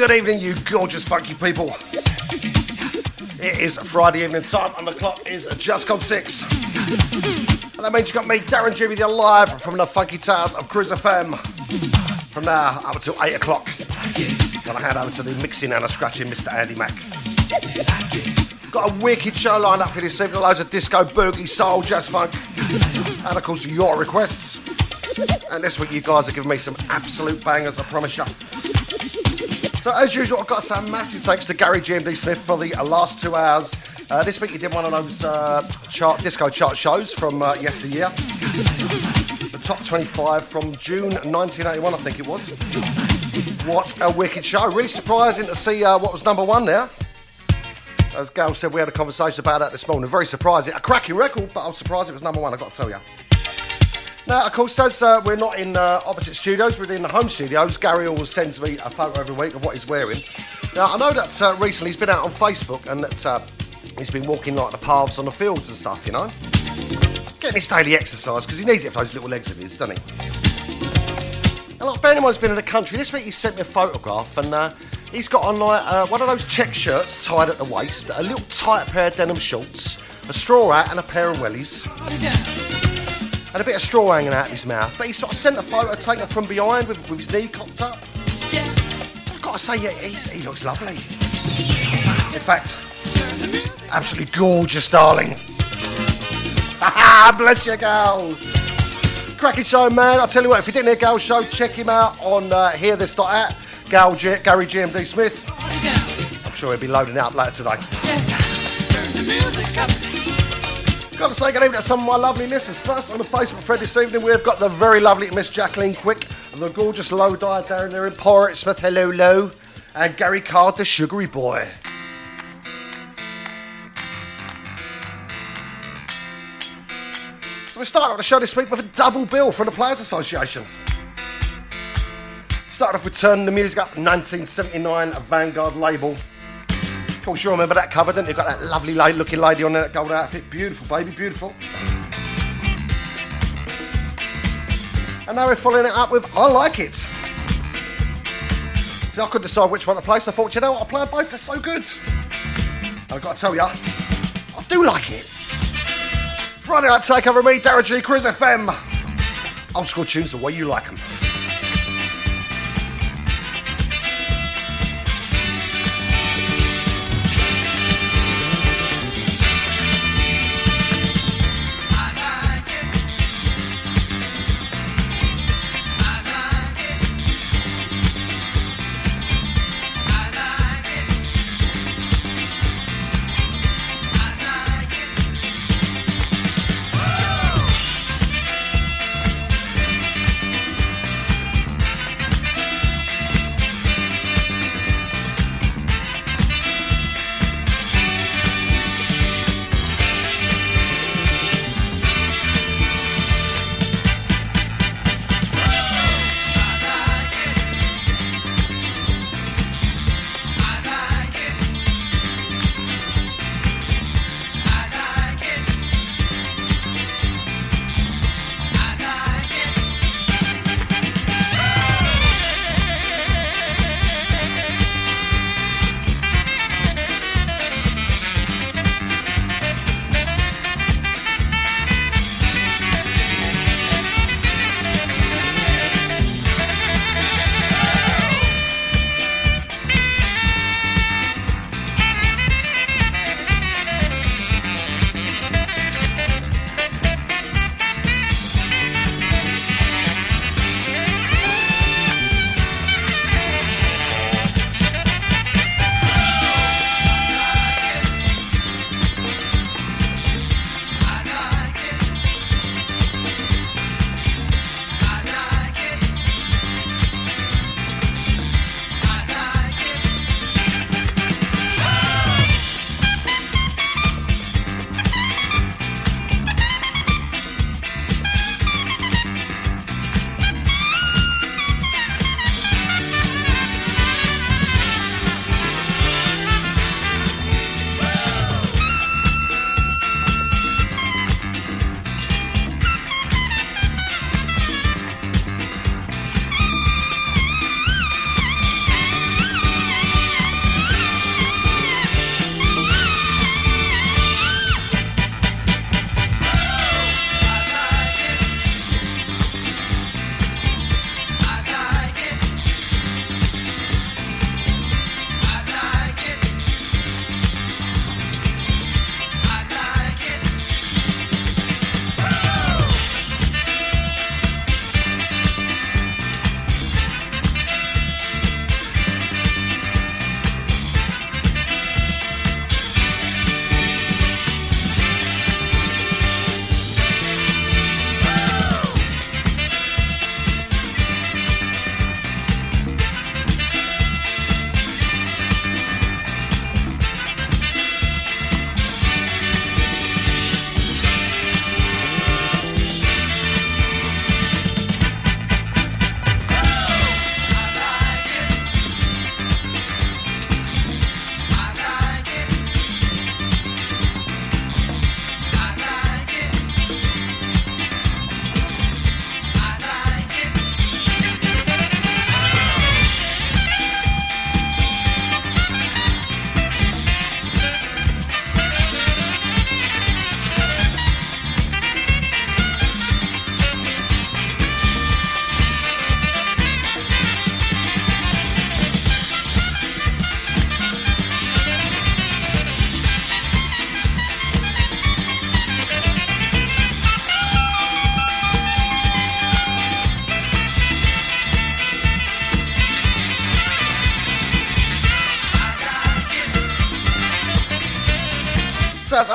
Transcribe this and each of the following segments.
Good evening, you gorgeous, funky people. It is Friday evening time, and the clock is just gone six. And that means you got me, Darren with you live from the funky towers of Cruise FM. From now up until 8 o'clock. I hand over to the mixing and a scratching Mr. Andy Mack. Got a wicked show lined up for this evening, loads of disco, boogie, soul, jazz funk, and of course your requests. And this week you guys are giving me some absolute bangers, I promise you. So as usual, I've got say massive thanks to Gary GMD Smith for the last two hours. Uh, this week he did one of those uh, chart, disco chart shows from uh, yesteryear. The top 25 from June 1981, I think it was. What a wicked show. Really surprising to see uh, what was number one there. As Gail said, we had a conversation about that this morning. Very surprising. A cracking record, but I was surprised it was number one, I've got to tell you. Now, of course, as uh, we're not in uh, opposite studios, we're in the home studios, Gary always sends me a photo every week of what he's wearing. Now, I know that uh, recently he's been out on Facebook and that uh, he's been walking like the paths on the fields and stuff, you know? Getting his daily exercise because he needs it for those little legs of his, doesn't he? And like, for anyone who's been in the country, this week he sent me a photograph and uh, he's got on like uh, one of those check shirts tied at the waist, a little tight pair of denim shorts, a straw hat, and a pair of wellies and a bit of straw hanging out of his mouth. But he sort of sent a photo taken from behind with, with his knee cocked up. I've got to say, yeah, he, he looks lovely. In fact, absolutely gorgeous, darling. Bless you, Gal. Cracking show, man. I'll tell you what, if you didn't hear Gal's show, check him out on uh, Hear This Gal G- Gary GMD Smith. I'm sure he'll be loading it up later today. Got to say good evening to some of my lovely listeners. First on the Facebook thread this evening, we've got the very lovely Miss Jacqueline Quick, the gorgeous Low Dye down there in Portsmouth, hello, Low, and Gary Card, the sugary boy. So we start off the show this week with a double bill from the Players Association. Started off with Turning the Music Up, 1979, a Vanguard label. Of course, you remember that cover, don't you? Got that lovely looking lady on that gold outfit. Beautiful, baby, beautiful. And now we're following it up with I Like It. See, I couldn't decide which one to play, so I thought, you know what, I'll play both, they're so good. I've got to tell you, I do like it. Friday night takeover me, Darren G, Cruise FM. Old school tunes the way you like them.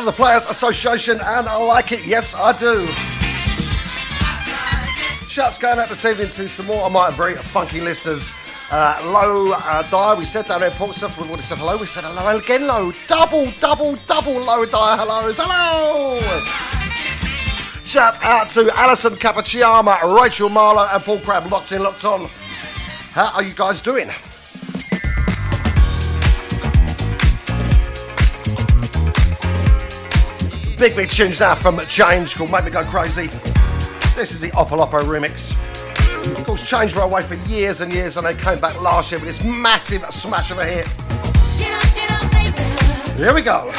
The Players Association, and I like it. Yes, I do. Shouts going out this evening to some more of my very funky listeners. Uh, low uh, die, we said there in Portsmouth, we have said hello, we said hello again, low. Double, double, double low die hellos. Hello! Shouts out to Alison Cappucciyama, Rachel Marlowe, and Paul Crabb, locked in, locked on. How are you guys doing? Big, big tunes now from Change called Make Me Go Crazy. This is the Opolopo remix. Of course, Change were away for years and years, and they came back last year with this massive smash of a hit. Here we go.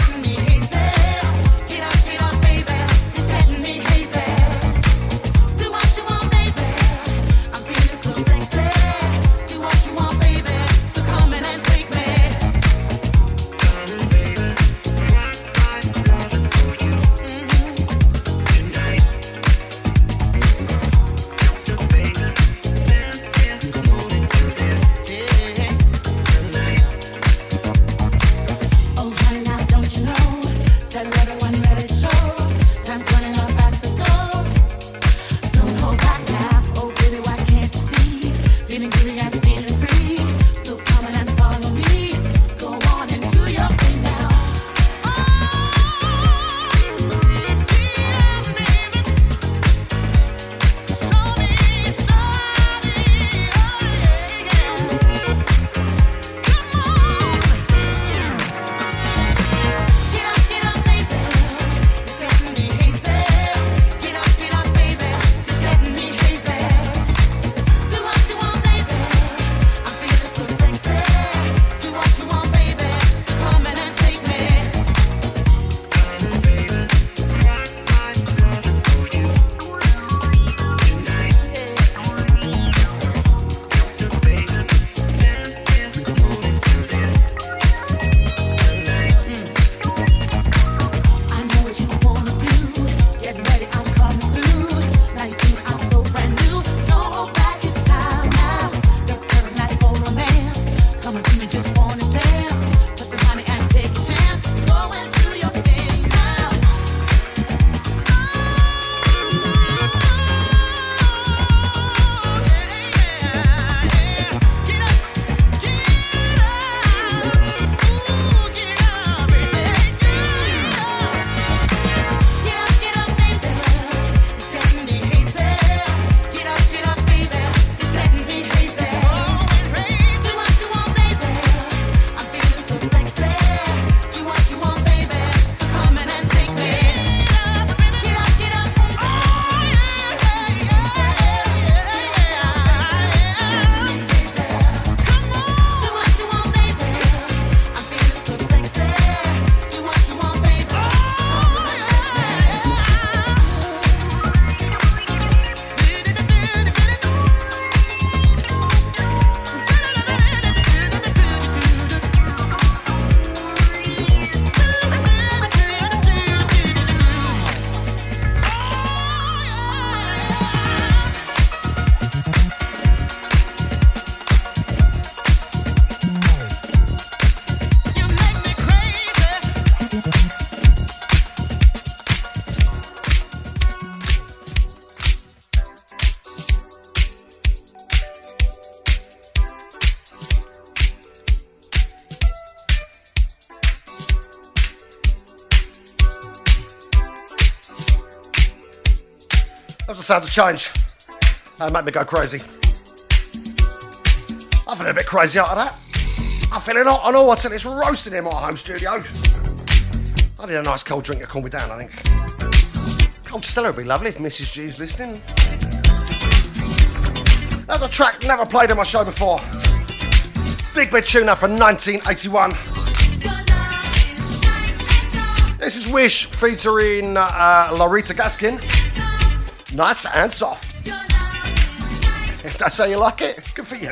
Sound to change. That made me go crazy. I'm feeling a bit crazy out of that. I'm feeling hot and all until it's roasting in my home studio. I need a nice cold drink to cool me down, I think. Cold Stella would be lovely if Mrs. G's listening. That's a track never played on my show before. Big Big Tuna from 1981. This is Wish featuring uh, Larita Gaskin. Nice and soft. If that's how you like it, good for you.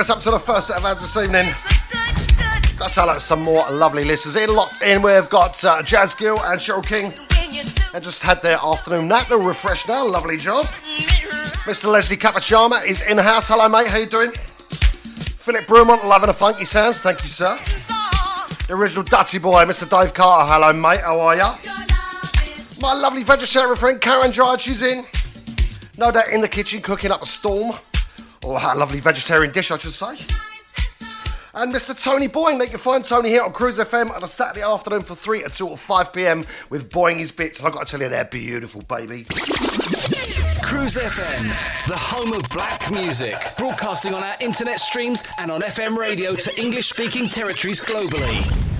Us up to the first set of ads this evening. Got to like some more lovely listeners in. Locked in, we've got uh, Jazz Gill and Cheryl King. They just had their afternoon nap. They're refreshed now. Lovely job. Mr. Leslie Capachama is in the house. Hello, mate. How you doing? Philip Brumont, loving the funky sounds. Thank you, sir. The original Dutty boy, Mr. Dave Carter. Hello, mate. How are ya? My lovely vegetarian friend Karen Dryde, she's in. No doubt in the kitchen cooking up a storm. Or a lovely vegetarian dish, I should say. And Mr. Tony Boying, you can find Tony here on Cruise FM on a Saturday afternoon for 3 until 5 pm with Boying His Bits. And I've got to tell you, they're beautiful, baby. Cruise FM, the home of black music, broadcasting on our internet streams and on FM radio to English speaking territories globally.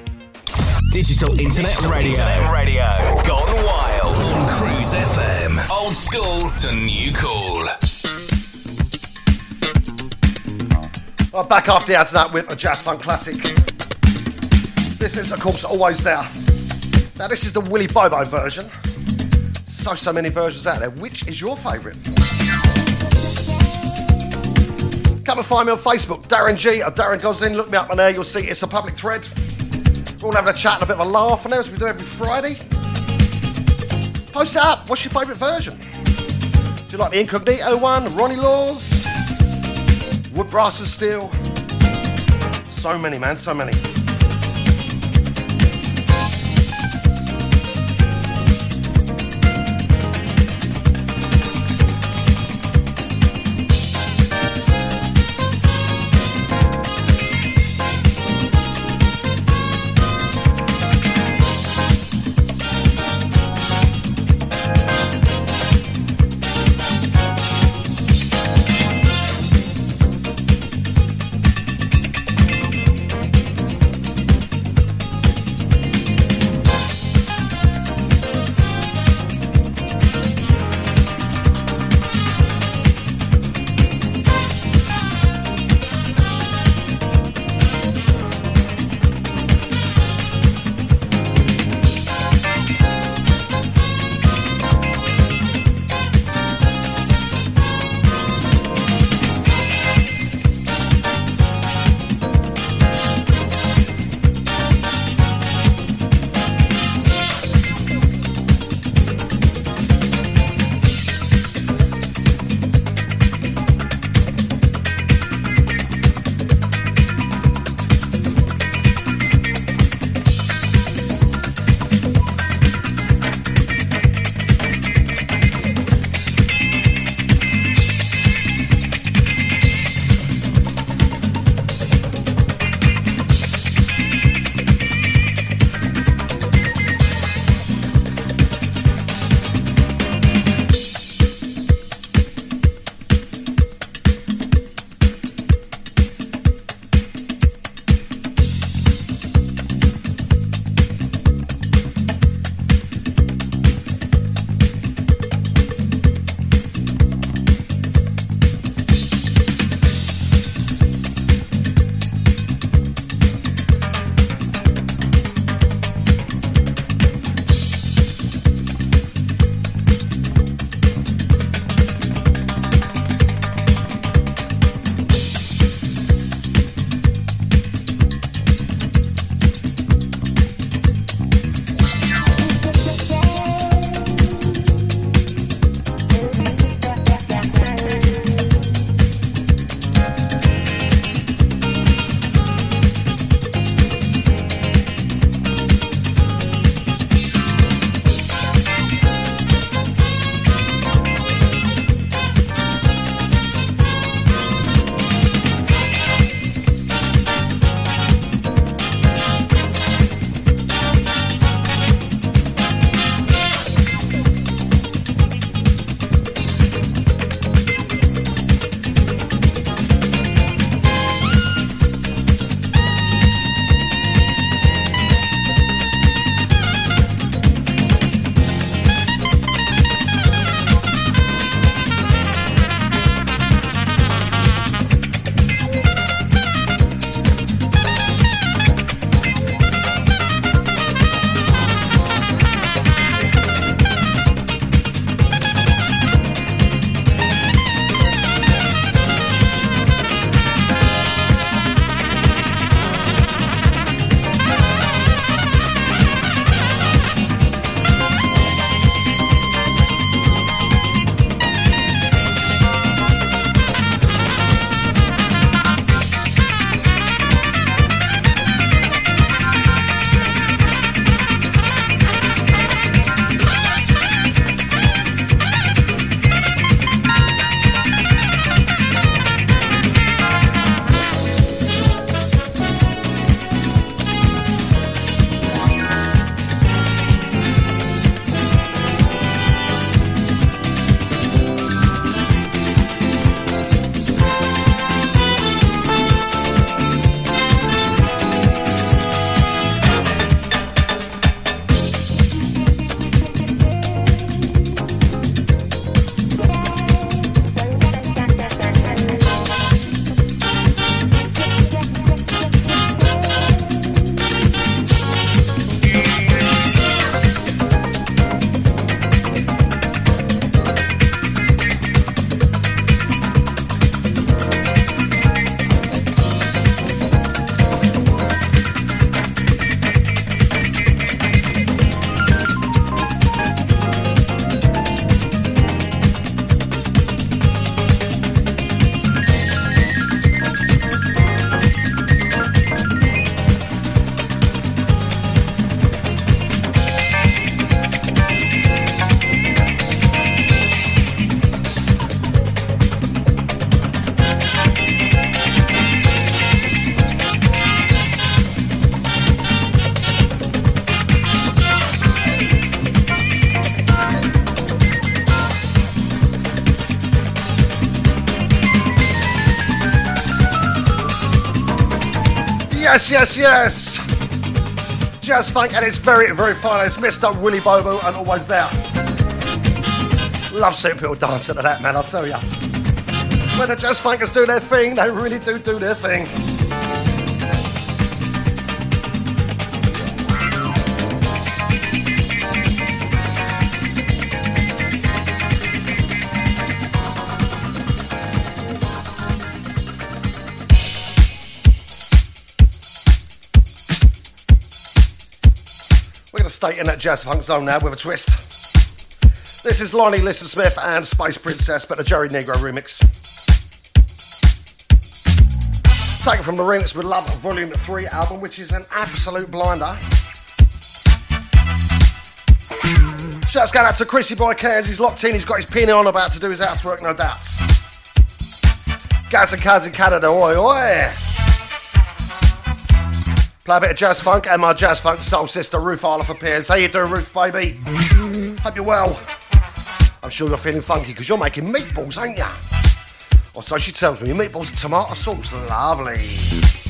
Digital Internet Digital Radio. Internet Radio. Gone wild. On Cruise FM. Old school to new cool. Well, back after the that with a jazz funk classic. This is, of course, always there. Now, this is the Willie Bobo version. So, so many versions out there. Which is your favourite? Come and find me on Facebook, Darren G or Darren Gosling. Look me up on there, you'll see it's a public thread. We're all having a chat and a bit of a laugh on there as we do every Friday. Post it up. What's your favourite version? Do you like the Incognito one, Ronnie Laws, Wood Brass and Steel? So many, man, so many. Yes, yes. Jazz funk at its very, very finest. Mr. Willie Bobo and always there. Love seeing people dancing to that, man, I'll tell you. When the jazz funkers do their thing, they really do do their thing. Stay in that jazz funk zone now with a twist. This is Lonnie Liston Smith and Space Princess, but a Joey Negro remix. Taken from the Remix with Love Volume 3 album, which is an absolute blinder. Shouts going out to Chrissy Boy Cares. He's locked in, he's got his penny on about to do his housework, no doubt. Guys and cars in Canada, oi oi! Play a bit of jazz funk and my jazz funk soul sister Ruth Arloff appears. How you doing, Ruth, baby? Hope you're well. I'm sure you're feeling funky because you're making meatballs, ain't ya? Or so she tells me. Meatballs and tomato sauce, lovely.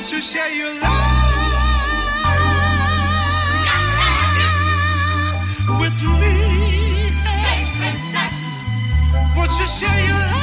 Won't you share your love with me? Won't you share your love?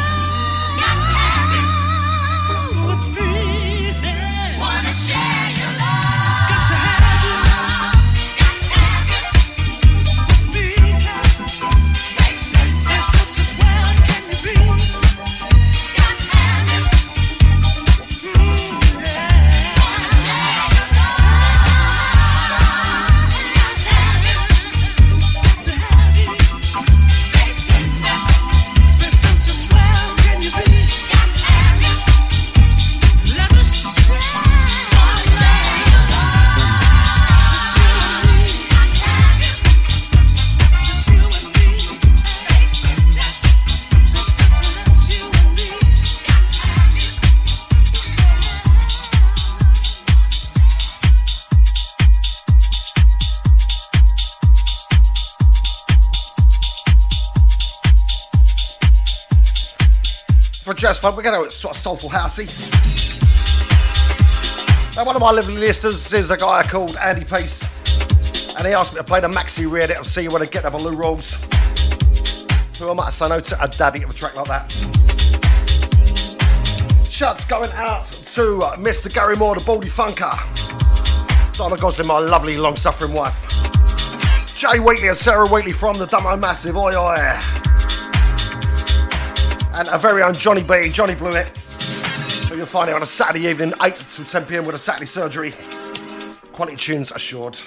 Jazz funk. We're going to sort of soulful housey. Now, one of my lovely listeners is a guy called Andy Pace, and he asked me to play the maxi that will see you when I get Up" the Lou Rawls. Who am I might say no to a daddy of a track like that. Shots going out to uh, Mr. Gary Moore, the Baldy Funker. Donna Gosling, my lovely long suffering wife. Jay Wheatley and Sarah Wheatley from the Dumbo Massive. Oi, oi and our very own Johnny B, Johnny Blewett, who you'll find it on a Saturday evening, 8 to 10 pm with a Saturday surgery. Quality tunes assured.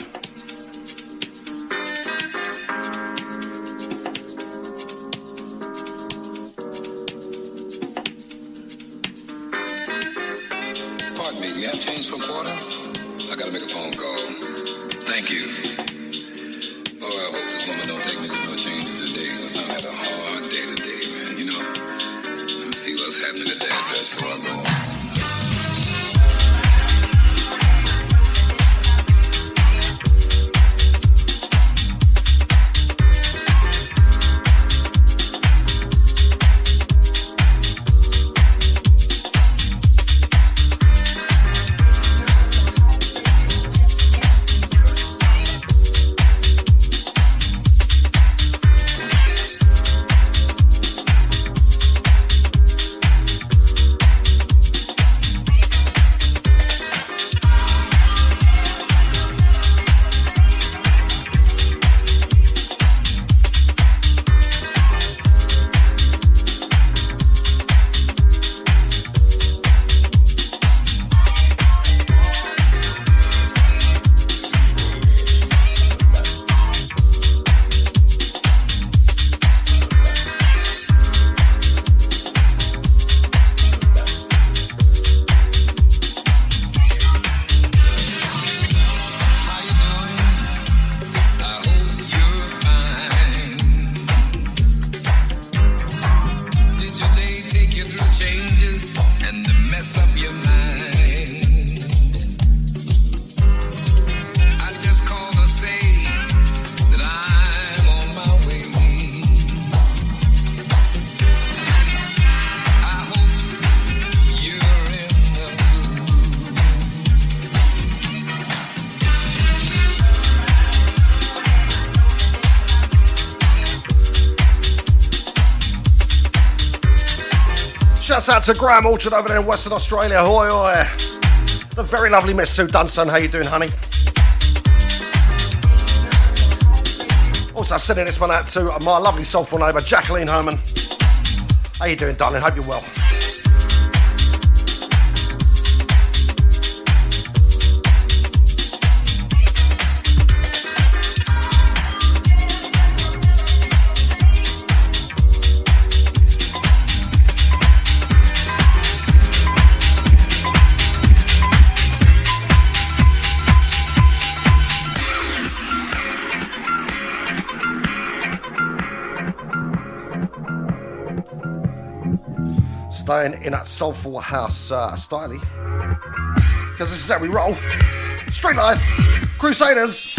Out to Graham Orchard over there in Western Australia. Hoi, hoi. The very lovely Miss Sue Dunson. How you doing, honey? Also sending this one out to my lovely soulful neighbour, Jacqueline Herman. How you doing, darling? Hope you're well. Staying in that soulful house uh, style. Because this is how we roll. Street life, Crusaders.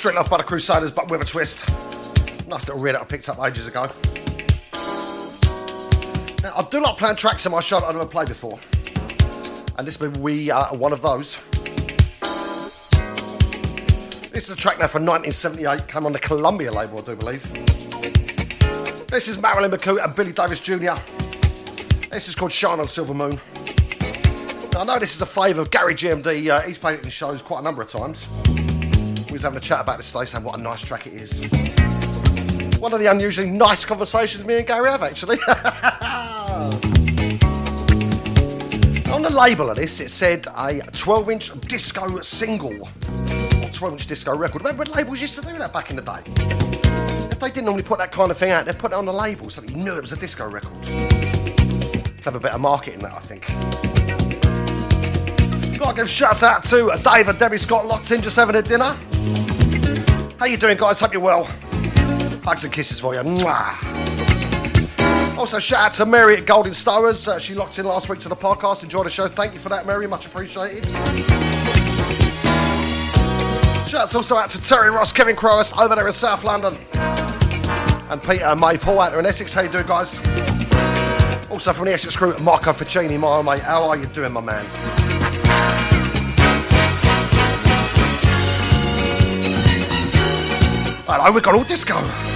Street Love by the Crusaders, but with a twist. Nice little read that I picked up ages ago. Now, I do like playing tracks in my show that I've never played before. And this will be uh, one of those. This is a track now from 1978, came on the Columbia label, I do believe. This is Marilyn McCoo and Billy Davis Jr. This is called Shine on Silver Moon. Now, I know this is a favour of Gary GMD. Uh, he's played it in shows quite a number of times. We was having a chat about this today, saying what a nice track it is. One of the unusually nice conversations me and Gary have, actually. on the label of this, it said a 12 inch disco single. 12 inch disco record. Remember when labels used to do that back in the day? If they didn't normally put that kind of thing out, they'd put it on the label so that you knew it was a disco record. Have a bit of marketing that, I think. Gotta give shouts out to Dave and Debbie Scott locked in just having a dinner. How you doing, guys? Hope you're well. Hugs and kisses for you. Mwah. Also, shout out to Mary at Golden Stowers. Uh, she locked in last week to the podcast. Enjoyed the show. Thank you for that, Mary. Much appreciated. Shouts also out to Terry Ross, Kevin Cross over there in South London. And Peter and Maeve Hall out there in Essex. How you doing, guys? Also from the Essex crew, Marco Ficini, my mate. How are you doing, my man? Hello, we got all disco. Something comes over my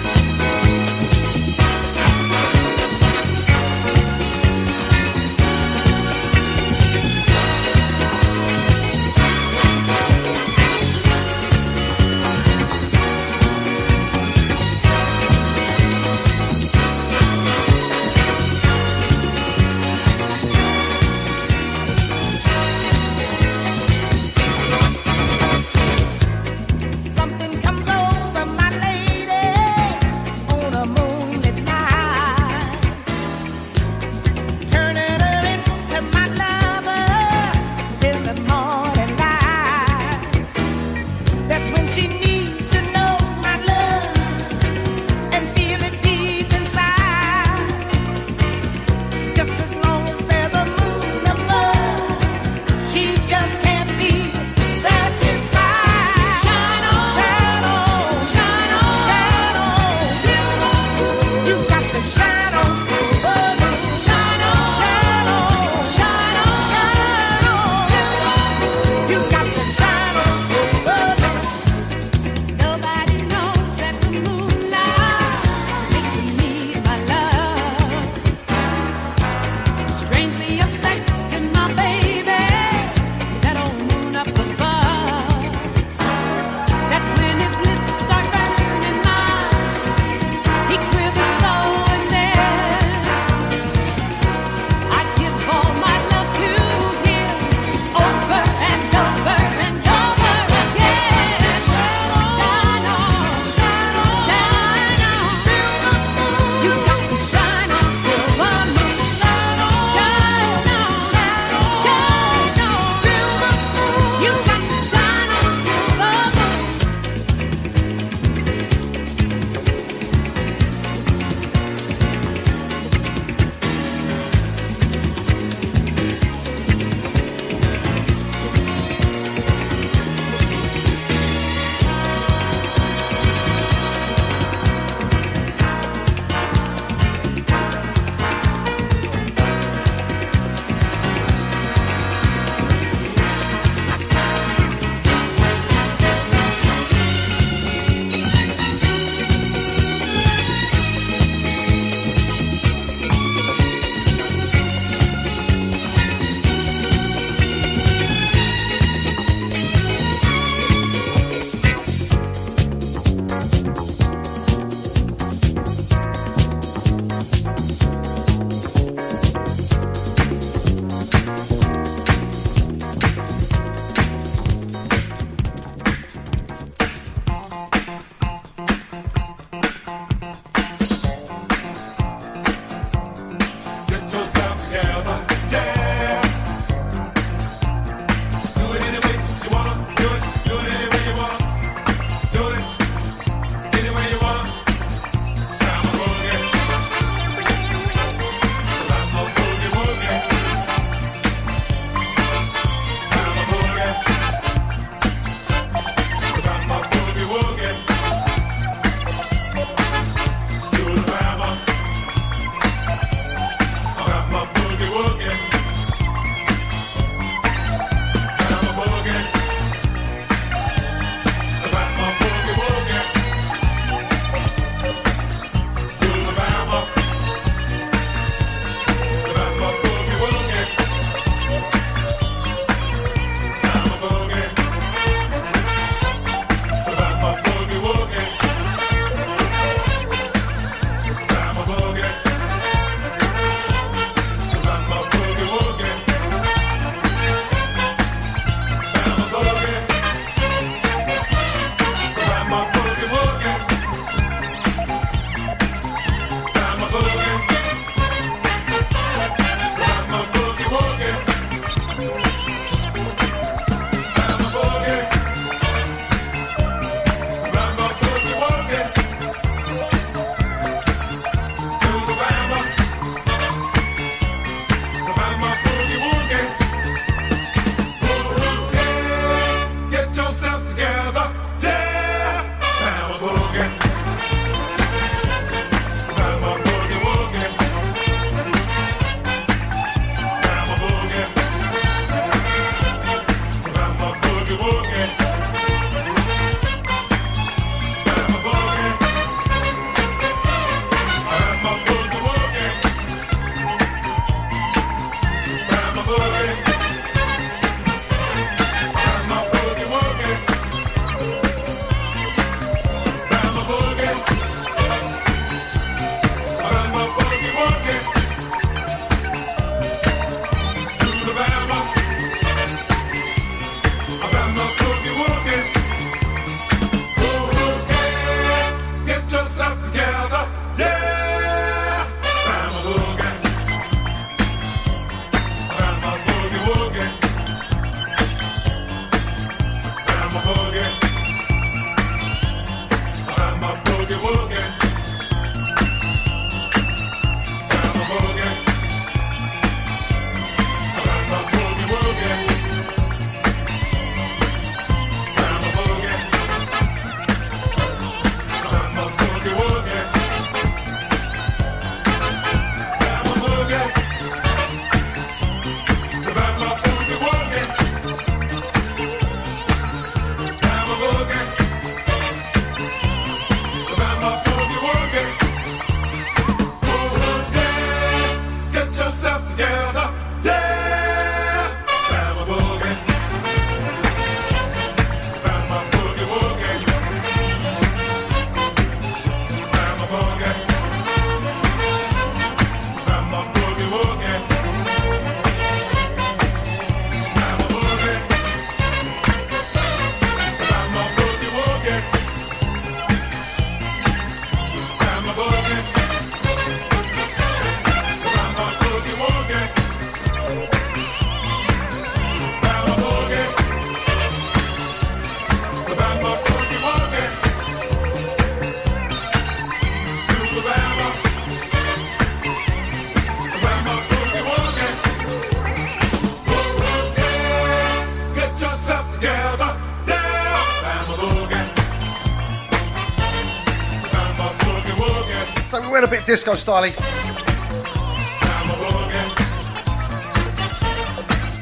disco styly.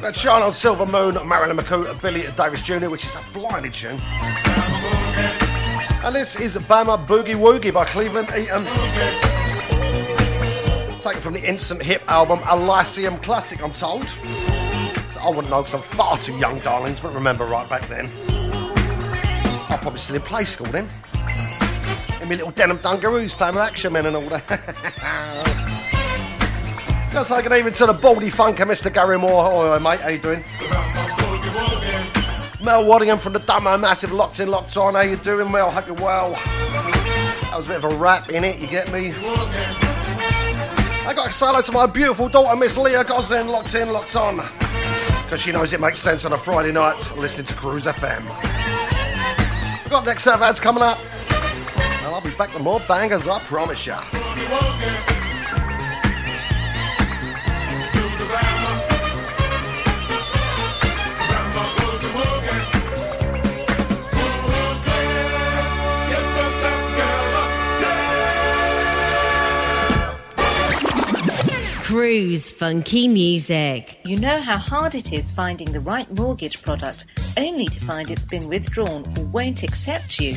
Let's shine on Silver Moon, Marilyn McCoo, Billy Davis Jr., which is a blinding tune. And this is Bama Boogie Woogie by Cleveland Eaton. Taken from the Instant Hip album, a Lyceum classic, I'm told. So I wouldn't know because I'm far too young, darlings, but remember right back then. I probably still in play school then. In my little denim dungaroos playing with action men and all that. Just like an even to the baldy funker, Mr. Gary Moore. Oh, mate, how you doing? Mel Waddingham from the Dumbo Massive, locked in, locked on. How you doing, Mel? Hope you're well. That was a bit of a rap in it, you get me? I got hello to my beautiful daughter, Miss Leah Gosling, locked in, locked on. Because she knows it makes sense on a Friday night listening to Cruise FM. We've got next set of ads coming up. And I'll be back with more bangers, I promise ya. Cruise Funky Music. You know how hard it is finding the right mortgage product only to find it's been withdrawn or won't accept you?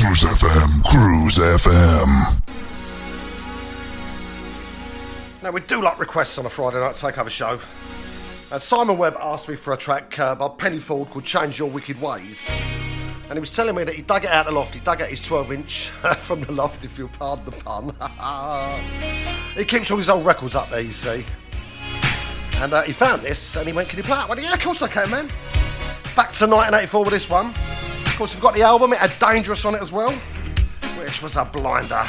Cruise FM, Cruise FM. Now, we do like requests on a Friday night to take over show. Uh, Simon Webb asked me for a track uh, by Penny Ford called Change Your Wicked Ways. And he was telling me that he dug it out of the loft. He dug out his 12 inch from the loft, if you'll pardon the pun. he keeps all his old records up there, you see. And uh, he found this and he went, Can you play it? Went, Yeah, of course I can, man. Back to 1984 with this one. Course, we've got the album, it had Dangerous on it as well, which was a blinder.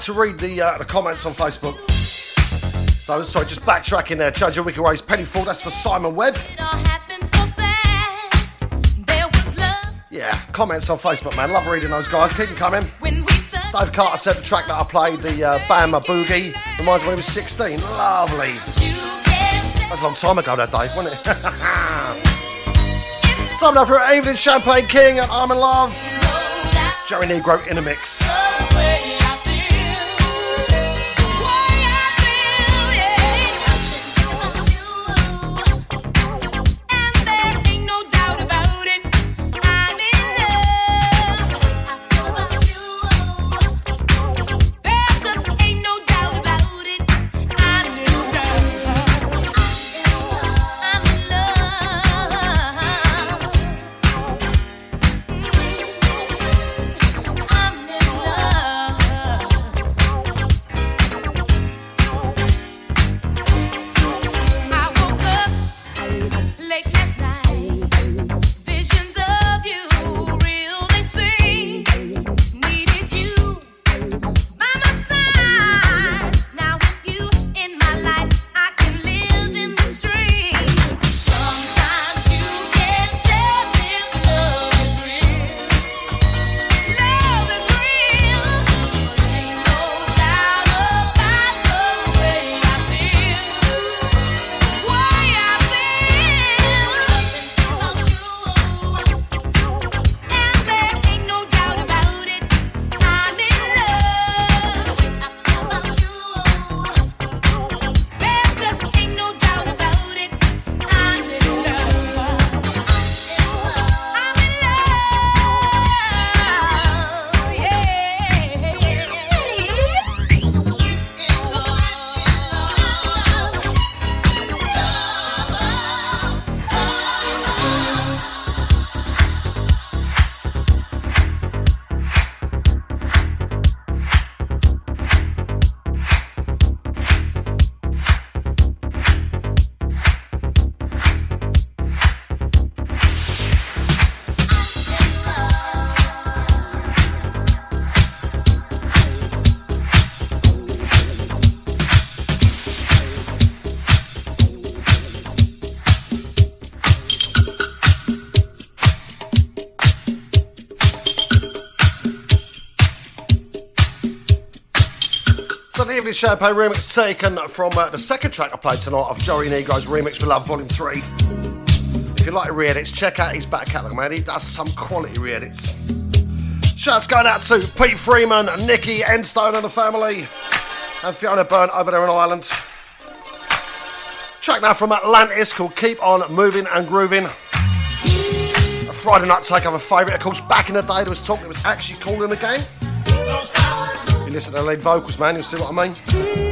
To read the uh, the comments on Facebook. So, sorry, just backtracking there. Your Wicked Ways, Penny Ford, that's for Simon Webb. Yeah, comments on Facebook, man. Love reading those guys. Keep them coming. Dave Carter said the track that I played, the uh, Bama Boogie, reminds me when he was 16. Lovely. That's a long time ago, that Dave, wasn't it? time now for Evelyn Champagne King and I'm in Love. Joey Negro in a mix. Champagne remix taken from uh, the second track I played tonight of Joey Negro's remix for Love Volume 3. If you like to re-edits, check out his back catalogue, man. He does some quality re-edits. Shouts going out to Pete Freeman, Nikki Enstone and the family, and Fiona Byrne over there in Ireland. Track now from Atlantis called Keep On Moving and Grooving. A Friday night takeover favourite. Of course, back in the day there was talk it was actually called in the game. You listen to the lead vocals, man, you'll see what I mean.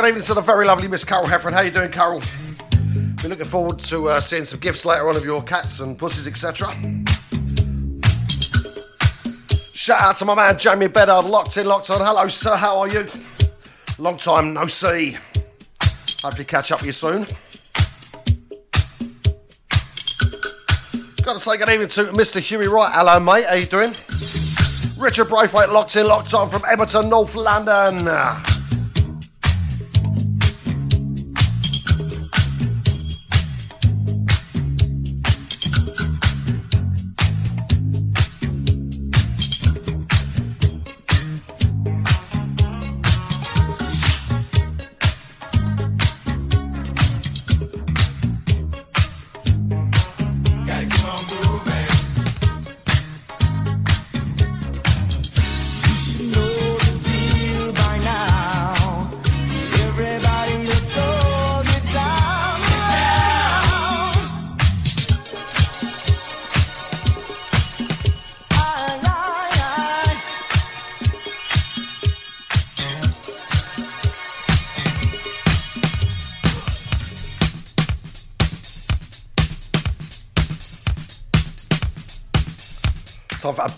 Good evening to the very lovely Miss Carol Heffron. How are you doing, Carol? We're looking forward to uh, seeing some gifts later on of your cats and pussies, etc. Shout out to my man Jamie Bedard, locked in, locked on. Hello, sir. How are you? Long time no see. Hopefully, catch up with you soon. Got to say good evening to Mr. Huey Wright. Hello, mate. How you doing? Richard Braithwaite, locked in, locked on from Edmonton, North London.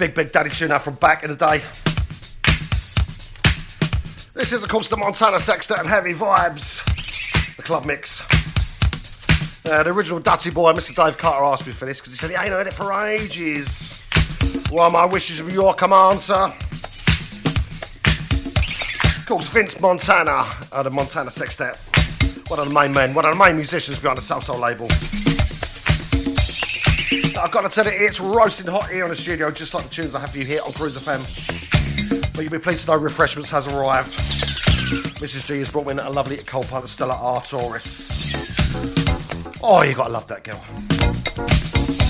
Big, big daddy tune out from back in the day. This is, of course, the Montana Sextet and Heavy Vibes, the club mix. Uh, the original Dutty boy, Mr. Dave Carter, asked me for this because he said he ain't heard it for ages. Well, my wishes of your command, sir. Of course, Vince Montana, uh, the Montana Sextet. One of the main men, one of the main musicians behind the Salsoul label. I've got to tell you, it's roasting hot here in the studio, just like the tunes I have for you here on Cruise FM. But you'll be pleased to know refreshments has arrived. Mrs. G has brought me in a lovely cold pint of Stella Artois. Oh, you gotta love that girl.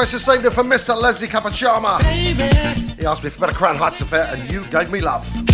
Request this evening from Mr. Leslie Capachama. He asked me for better Crown Heights affair, and you gave me love.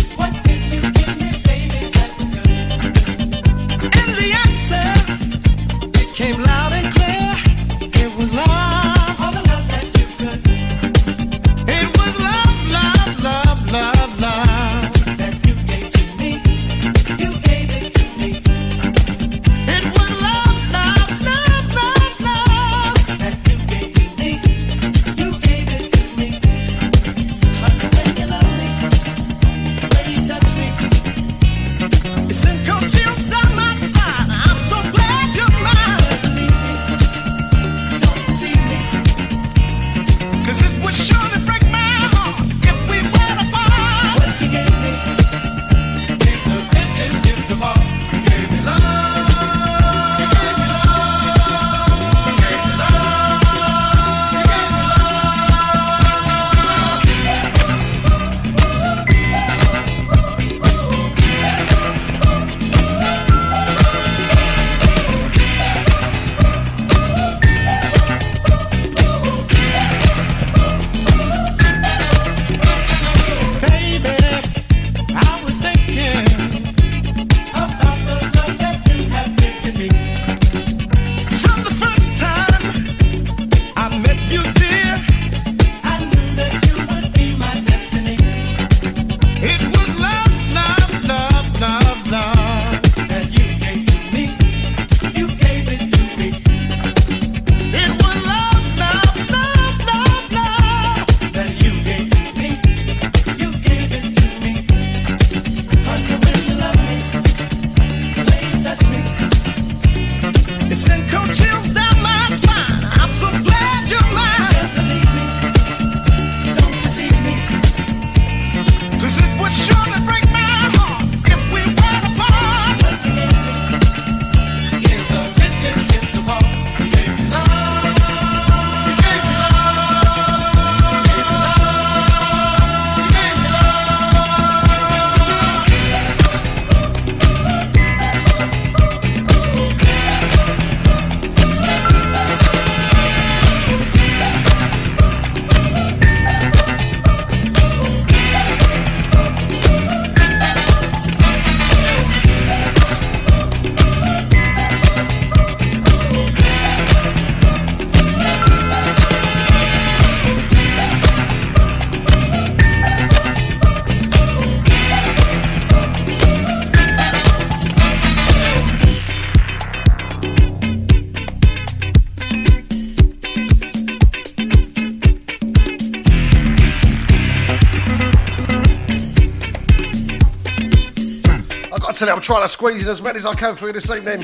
I'm trying to squeeze in as many as I can for you this evening.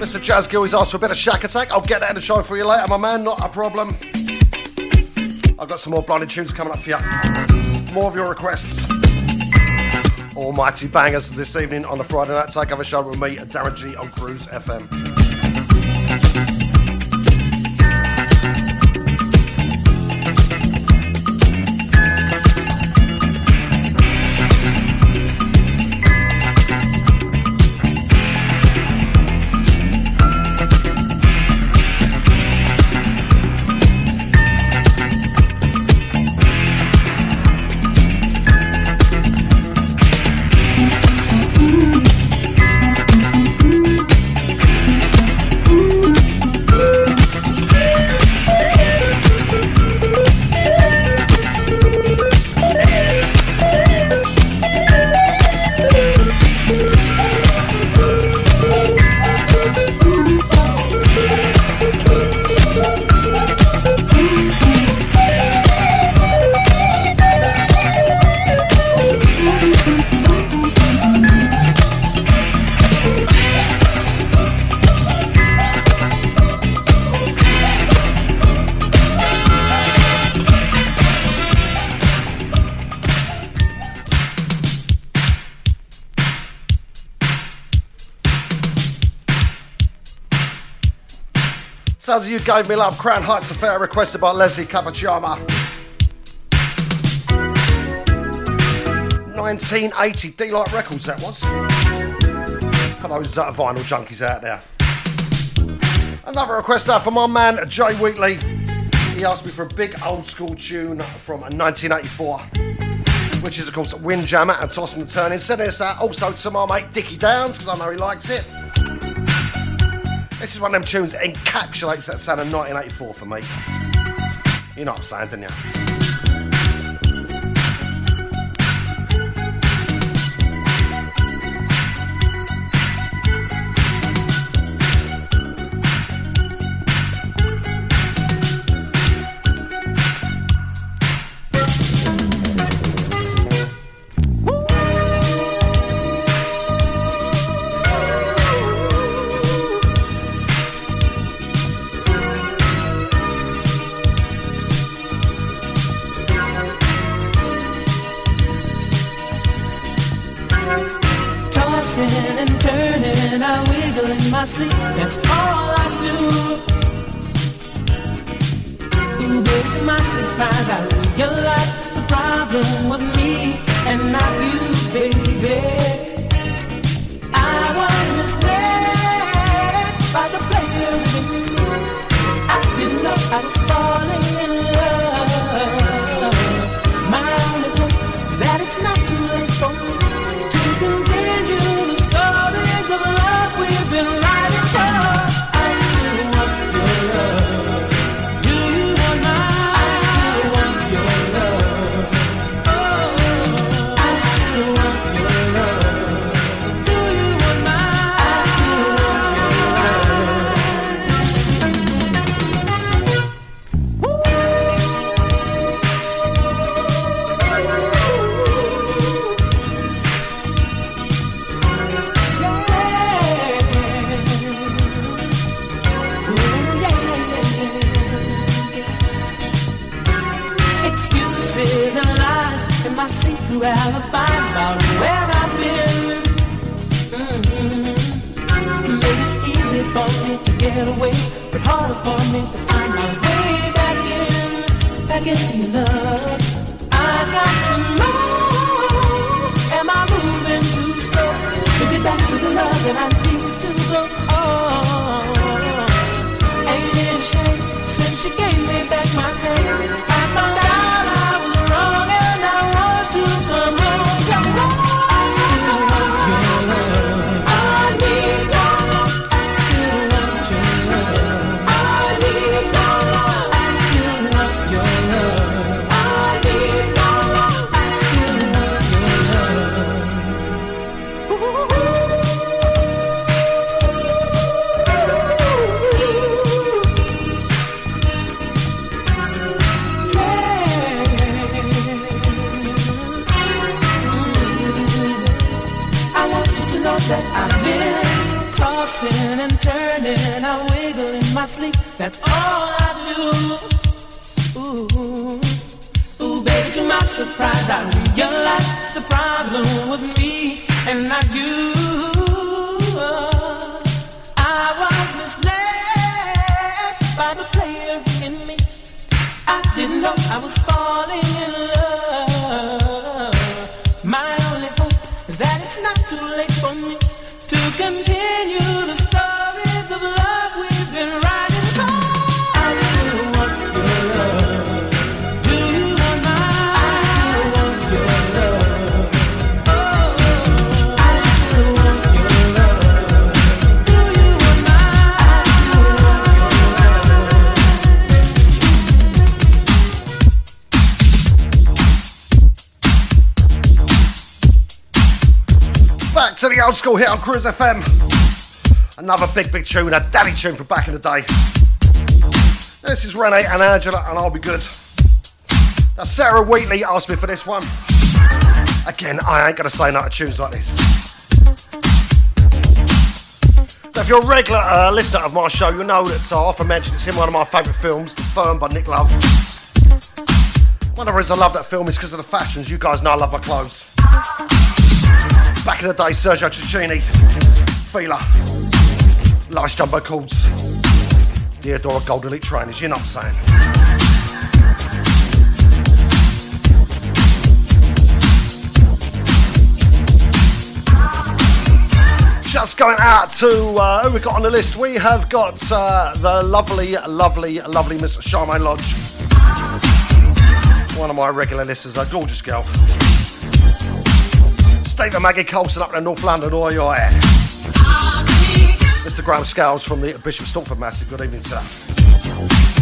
Mr. Jazz Gill has asked for a bit of Shakatak. I'll get that in the show for you later, my man. Not a problem. I've got some more blinding tunes coming up for you. More of your requests. Almighty bangers this evening on the Friday Night Takeover Show with me, Darren G on Cruise FM. You gave me love. Crown Heights Affair requested by Leslie Capachama. 1980 De-Lite Records that was. For those uh, vinyl junkies out there. Another request now from my man Jay Wheatley. He asked me for a big old school tune from 1984, which is of course Windjammer and Tossing and Turning. Send this out also to my mate Dickie Downs because I know he likes it. This is one of them tunes that encapsulates that sound of 1984 for me. You know what I'm saying, don't you? To the old school hit on Cruise FM. Another big, big tune, a daddy tune from back in the day. This is Renee and Angela, and I'll be good. Now, Sarah Wheatley asked me for this one. Again, I ain't gonna say no to tunes like this. Now, if you're a regular uh, listener of my show, you'll know that I often mention it's in one of my favourite films, The Firm by Nick Love. One of the reasons I love that film is because of the fashions. You guys know I love my clothes. Back in the day, Sergio Tacchini, Fila, Life's Jumbo Cords, Diadora Gold Elite Trainers, you know what I'm saying. just going out to uh, who we got on the list. We have got uh, the lovely, lovely, lovely Miss Charmaine Lodge. One of my regular listeners, a gorgeous girl. Stephen Maggie Colson up in North London, oi oi. Mr. Graham Scales from the Bishop Stortford Massive. Good evening, sir.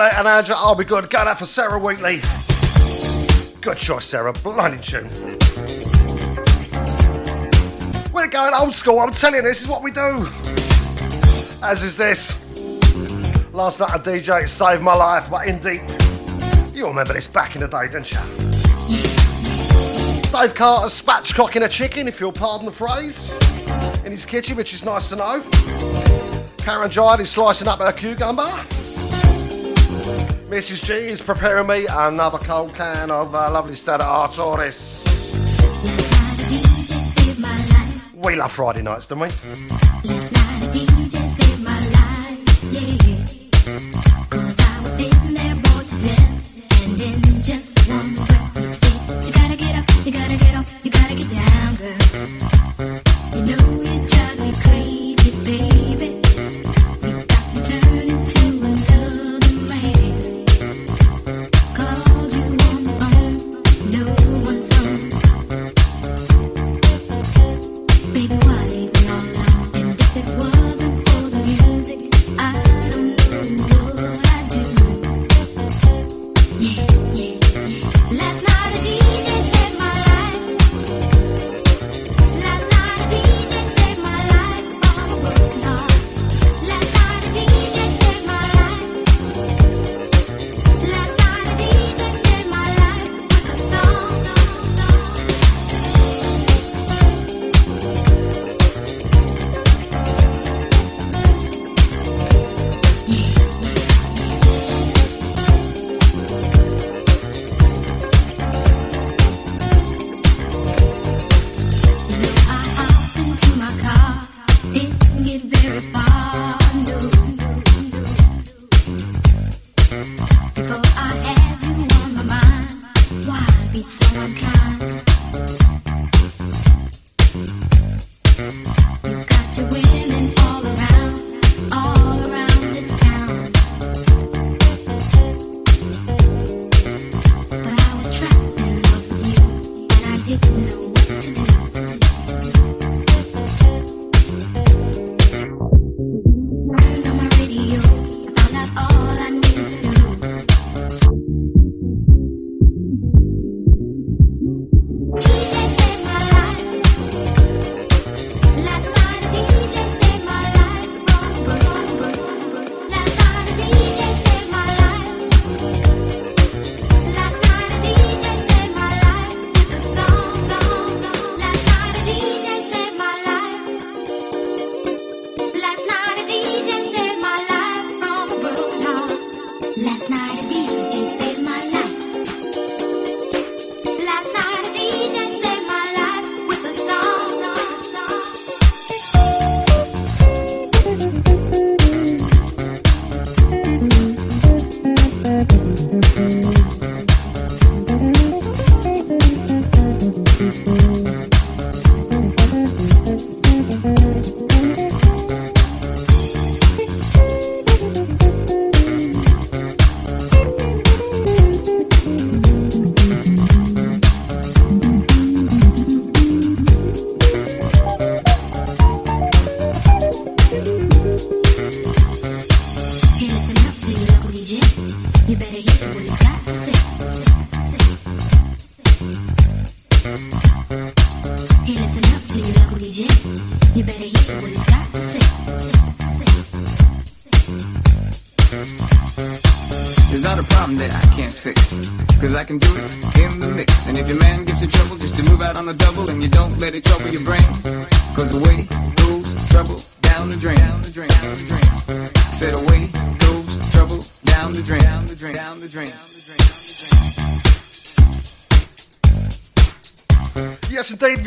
Right, and Angela, I'll be good. Going out for Sarah Wheatley. Good choice, Sarah. Blinding tune. We're going old school. I'm telling you, this is what we do. As is this. Last night a DJ saved my life, but Indeep. You remember this back in the day, don't you? Dave Carter's spatchcocking a chicken, if you'll pardon the phrase, in his kitchen, which is nice to know. Karen Giant is slicing up her cucumber. Mrs. G is preparing me another cold can of uh, lovely Stella Artois. We love Friday nights, don't we?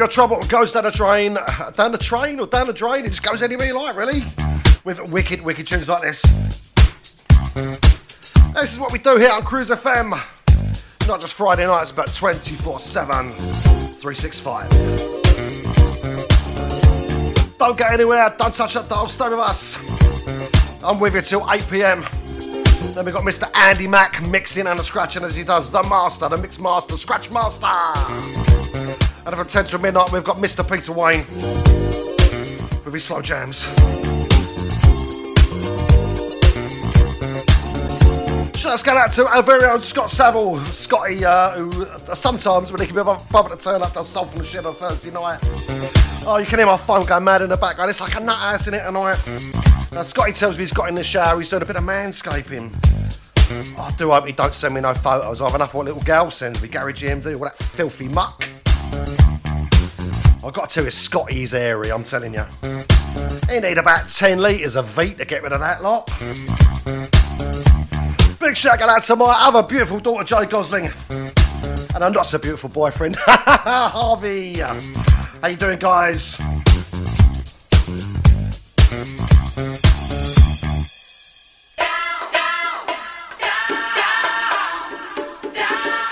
Trouble goes down the drain. Down the train or down the drain? It just goes anywhere you like, really. With wicked, wicked tunes like this. This is what we do here on Cruise FM. Not just Friday nights, but 24 7, 365. Don't go anywhere, don't touch that dial, stay with us. I'm with you till 8 pm. Then we've got Mr. Andy Mack mixing and scratching as he does the master, the mix master, scratch master. And from 10 to midnight, we've got Mr. Peter Wayne with his slow jams. Shouts go out to our very own Scott Saville, Scotty, uh, who uh, sometimes when he can be bothered to turn up, does from the shit on Thursday night. Oh, you can hear my phone going mad in the background. It's like a nut house in it tonight. Now, Scotty tells me he's got in the shower, he's doing a bit of manscaping. I do hope he don't send me no photos. I have enough of what little gal sends me, Gary GMD, all that filthy muck. I've got to his Scotty's area, I'm telling you. He need about 10 litres of Veet to get rid of that lot. Big shout out to my other beautiful daughter, Joe Gosling. And a not so beautiful boyfriend, Harvey. Uh, how you doing, guys?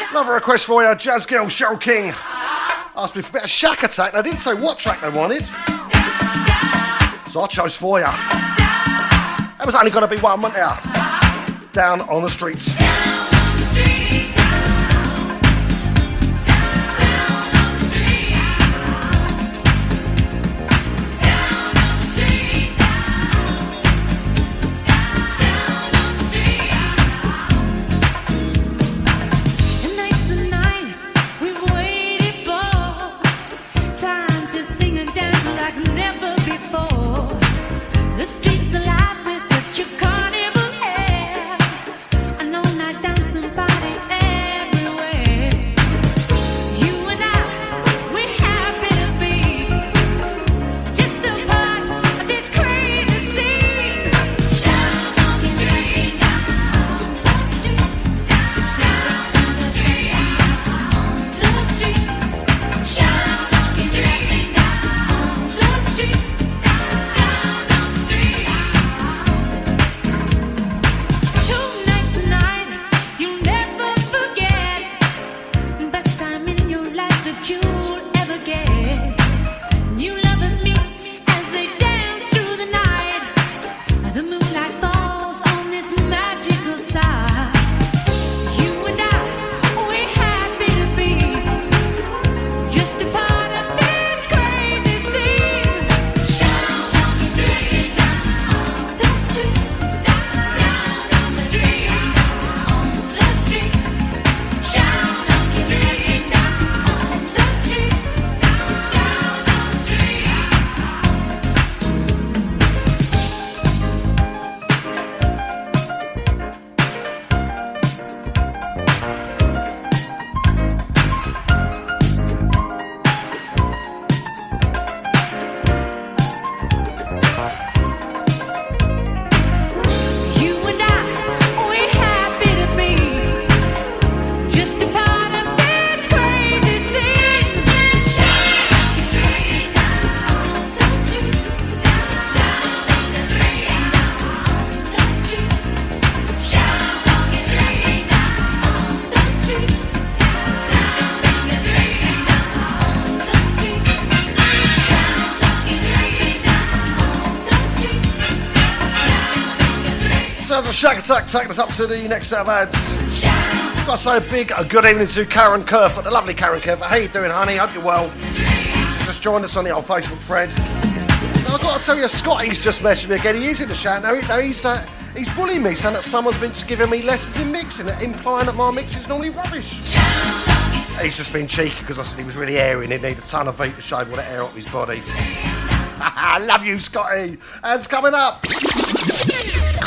Another request for you, Jazz Girl Cheryl King. Asked me for a bit of Shakatak, I didn't say what track they wanted. So I chose for you. There was only going to be one, wasn't there? Down on the streets. Attack taking us up to the next set of ads. Got to say a big a good evening to Karen Kerfoot, the lovely Karen Kerfoot. How you doing, honey? Hope you're well. Just joined us on the old Facebook thread. Now, I've got to tell you, Scotty's just messaged me again. He is in the chat now. He, now he's uh, he's bullying me, saying that someone's been giving me lessons in mixing, implying that my mix is normally rubbish. He's just been cheeky because I said he was really airy and he'd need a ton of heat to shave all the air off his body. I love you, Scotty. And it's coming up.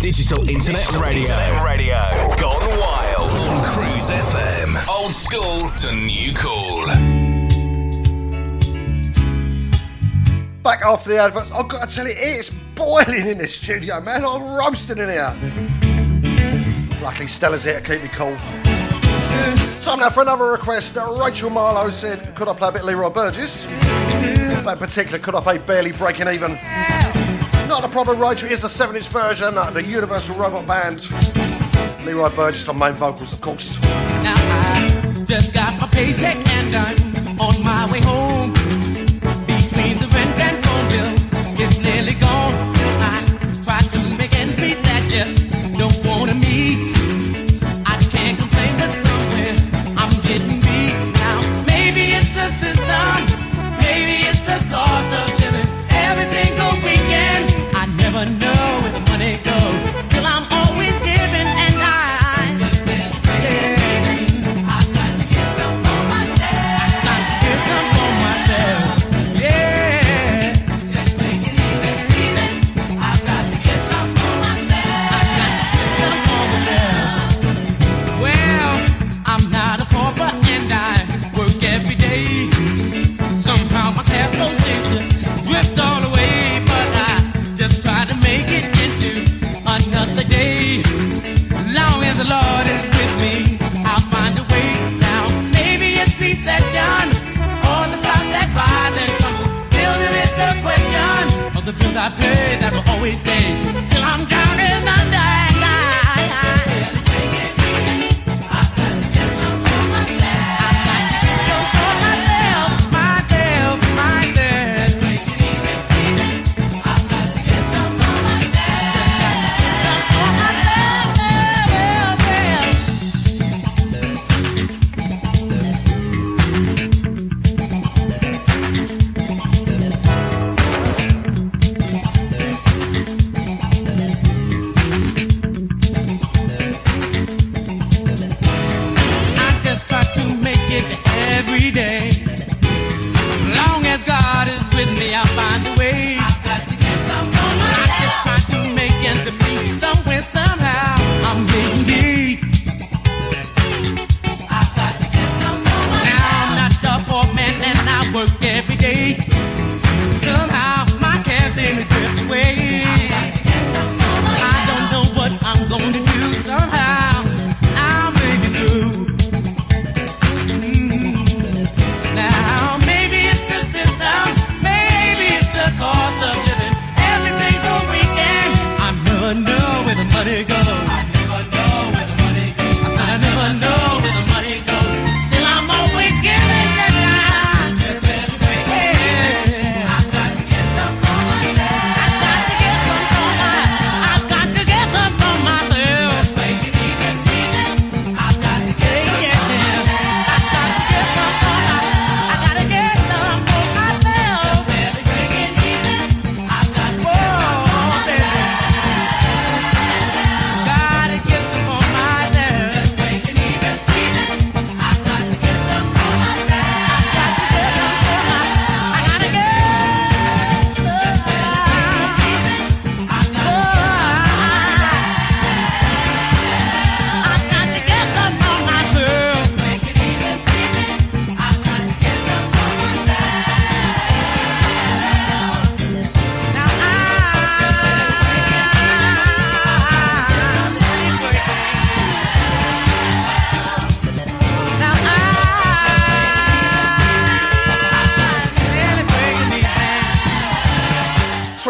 Digital Internet Radio. Radio. Gone wild. On Cruise FM. Old school to new cool. Back after the adverts, I've got to tell you, it's boiling in this studio, man. I'm roasting in here. Luckily, Stella's here to keep me cool. Time now for another request. Rachel Marlowe said, Could I play a bit of Leroy Burgess? But in particular, could I play Barely Breaking Even? Not a problem, Rachel. It's the 7 inch version, the Universal Robot Band. Leroy Burgess on main vocals, of course. Now I just got my paycheck and I'm on my way home.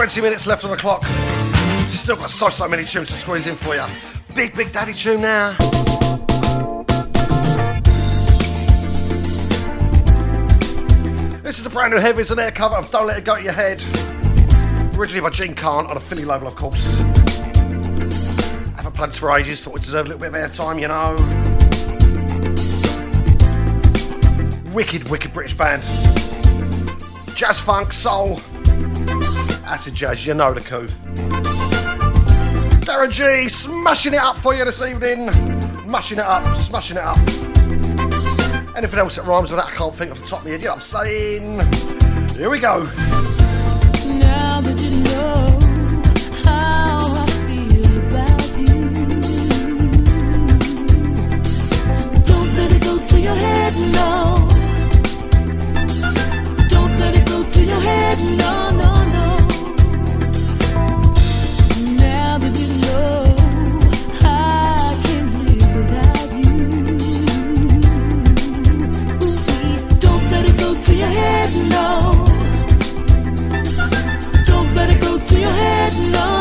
20 minutes left on the clock. Still got so, so many tunes to squeeze in for you. Big, big daddy tune now. This is the brand new heavies and air cover of Don't Let It Go To Your Head. Originally by Jean Carn on a Philly label, of course. Haven't plugs for ages, thought it deserved a little bit of airtime, you know. Wicked, wicked British band. Jazz funk, soul, acid jazz, you know the coup. Darren G, smashing it up for you this evening. Mushing it up, smashing it up. Anything else that rhymes with that, I can't think off the top of my head. You know what I'm saying? Here we go. Head, no. Don't let it go to your head, no. your head, no. Don't let it go to your head, no.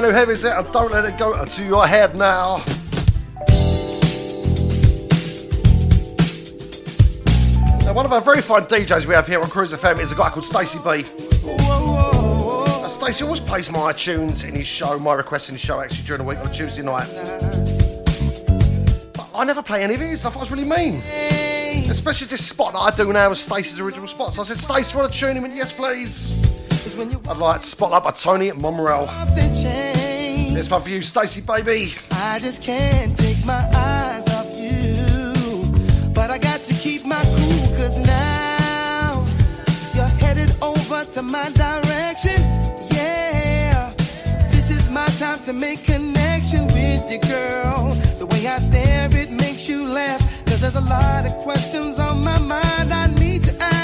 Brand new heavy set and don't let it go to your head now. Now, one of our very fine DJs we have here on Cruiser FM is a guy called Stacey B. Now, Stacey always plays my tunes in his show, my requests in his show actually during the week on Tuesday night. But I never play any of his stuff, I was really mean. Especially this spot that I do now is Stacey's original spot. So I said, Stacey, want to tune him in? Yes, please. I'd like Spotlight by Tony Monreal. This one for you, Stacey, baby. I just can't take my eyes off you. But I got to keep my cool, cause now you're headed over to my direction. Yeah, this is my time to make connection with you, girl. The way I stare, it makes you laugh. Cause there's a lot of questions on my mind I need to ask.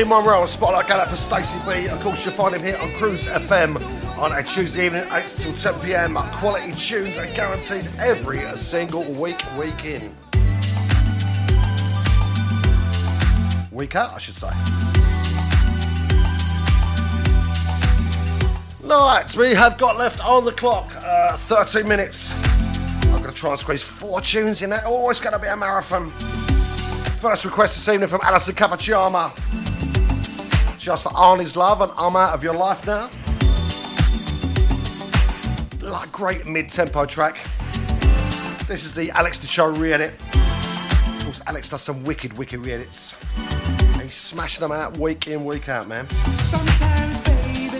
Tony Monroe, Spotlight Gala for Stacey B. Of course, you'll find him here on Cruise FM on a Tuesday evening, 8 till 10 pm. Quality tunes are guaranteed every single week, week in. Week out, I should say. Right, we have got left on the clock uh, 13 minutes. I'm going to try and squeeze four tunes in there. Oh, it's going to be a marathon. First request this evening from Alison Capacciama. Just for Arnie's love and I'm out of your life now. Like great mid-tempo track. This is the Alex the Show re-edit. Of course, Alex does some wicked, wicked re-edits. And He's smashing them out week in, week out, man. Sometimes, baby,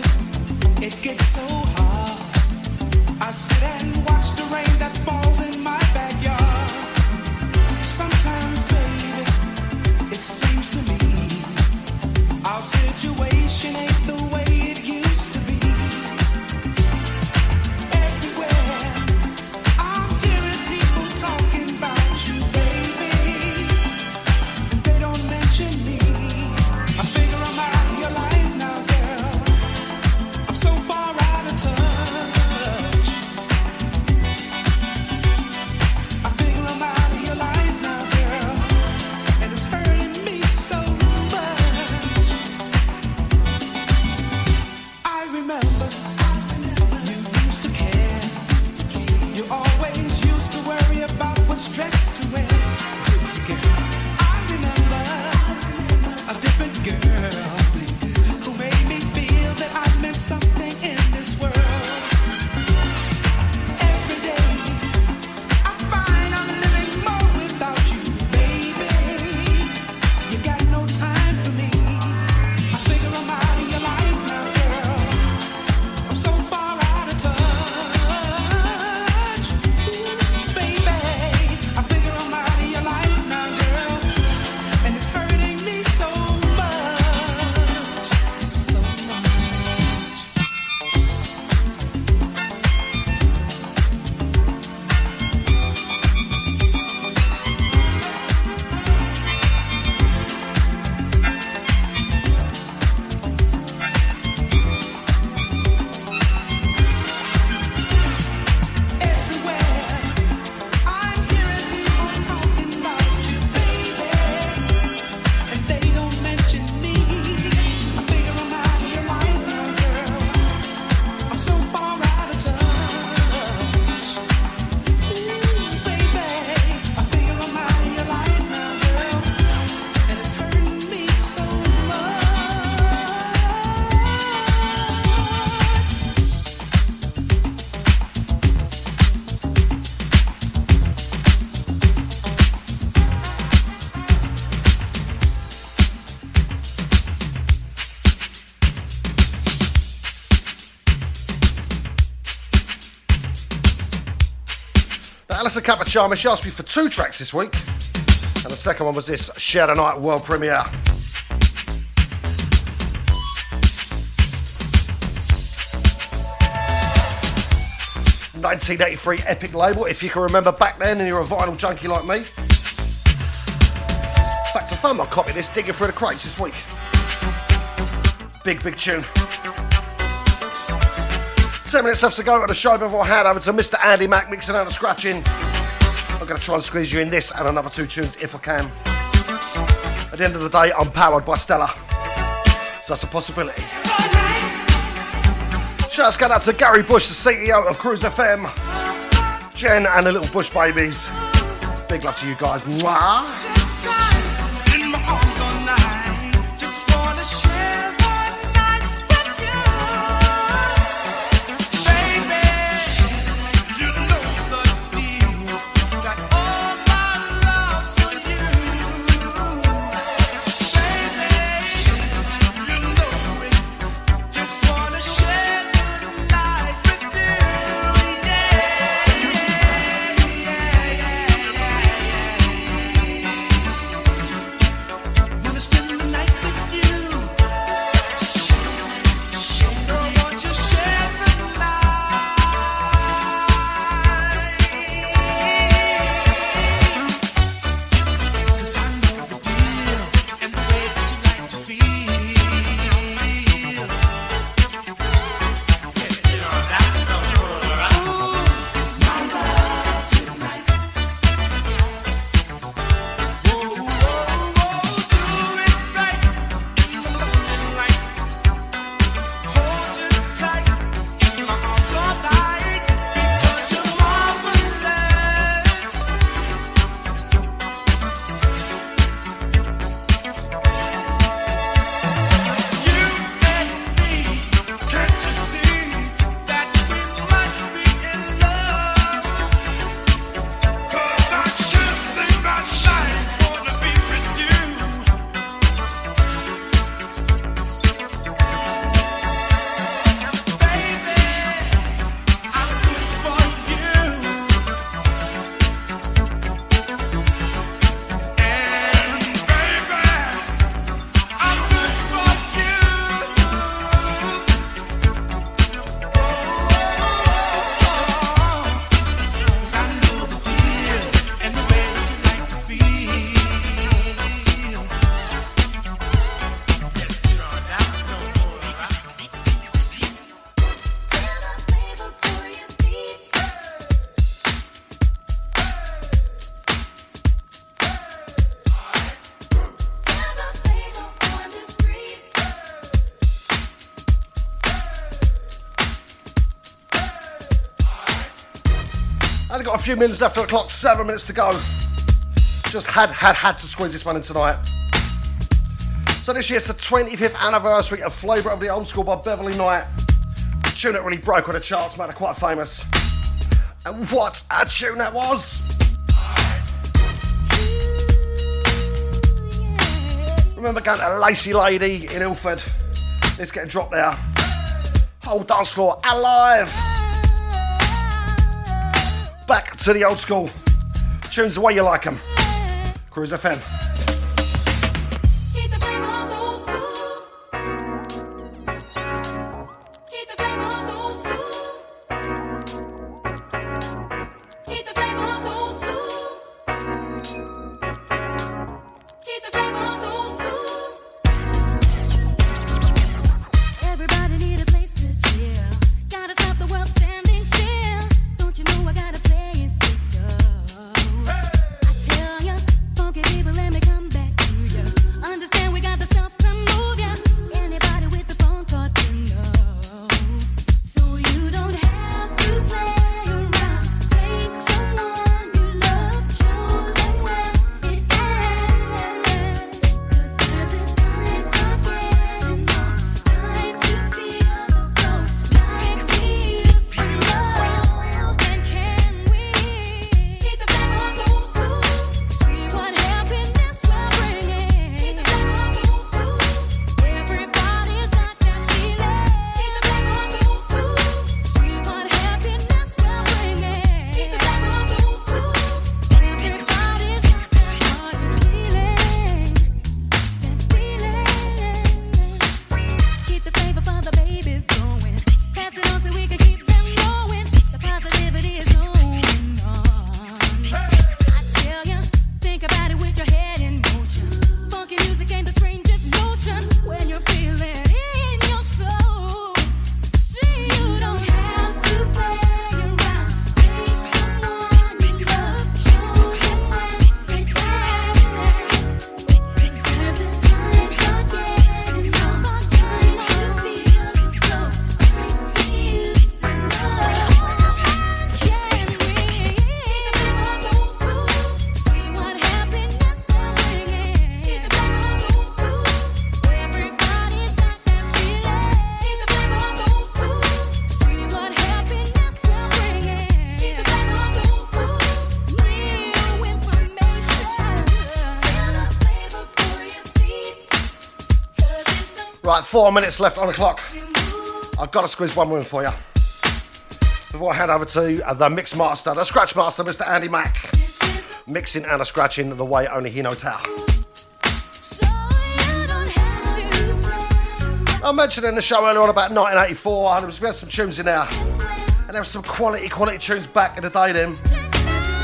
it gets so Now, of Capachama, she asked me for two tracks this week. And the second one was this Share the Night world premiere. Nineteen eighty three epic label, if you can remember back then and you're a vinyl junkie like me. Back to fun, I copied this digging through the crates this week. Big, big tune. Ten minutes left to go on the show before I hand over to Mr. Andy Mack mixing out and scratching. I'm going to try and squeeze you in this and another two tunes if I can. At the end of the day, I'm powered by Stella. So that's a possibility. Going out to Gary Bush, the CEO of Cruise FM. Jen and the little Bush babies. Big love to you guys. Mwah. Few minutes on the clock, seven minutes to go. Just had, had, had to squeeze this one in tonight. So this year's the 25th anniversary of Flavour of the Old School by Beverley Knight. A tune that really broke on the charts, made her quite famous. And what a tune that was! Remember going to Lacy Lady in Ilford? Let's get a drop there. Whole dance floor alive! To the old school. Tunes the way you like them. Cruise FM. Four minutes left on the clock. I've got to squeeze one more in for you. Before I hand over to uh, the mix master, the scratch master, Mr. Andy Mack. Mixing and a scratching the way only he knows how. I mentioned in the show earlier on about 1984, and we had some tunes in there. And there were some quality, quality tunes back in the day then.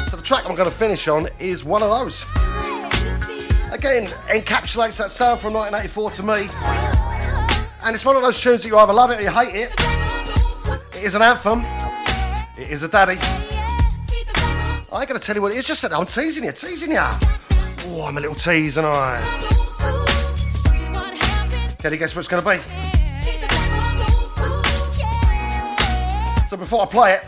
So the track I'm going to finish on is one of those. Again, encapsulates that sound from 1984 to me. And it's one of those tunes that you either love it or you hate it. It is an anthem. It is a daddy. I ain't to tell you what it is, just that I'm teasing you, teasing you. Oh, I'm a little tease, and I. Can you guess what it's to be? So before I play it,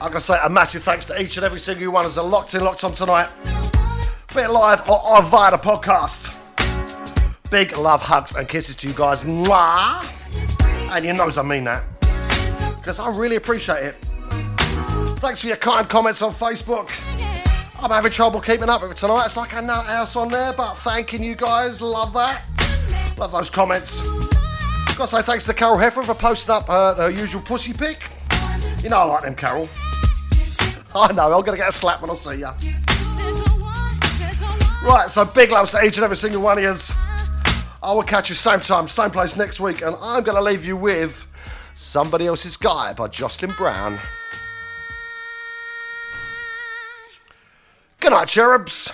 I'm to say a massive thanks to each and every single one are locked in, locked on tonight. Be it live or, or via the podcast. Big love, hugs, and kisses to you guys. Mwah! And you knows I mean that. Because I really appreciate it. Thanks for your kind comments on Facebook. I'm having trouble keeping up with it tonight. It's like a nut house on there, but thanking you guys. Love that. Love those comments. Gotta say thanks to Carol Heffer for posting up her, her usual pussy pic. You know I like them, Carol. I know, I'm gonna get a slap when I see ya. Right, so big loves to each and every single one of you. I will catch you same time, same place next week, and I'm gonna leave you with Somebody Else's Guy by Jocelyn Brown. Good night, cherubs.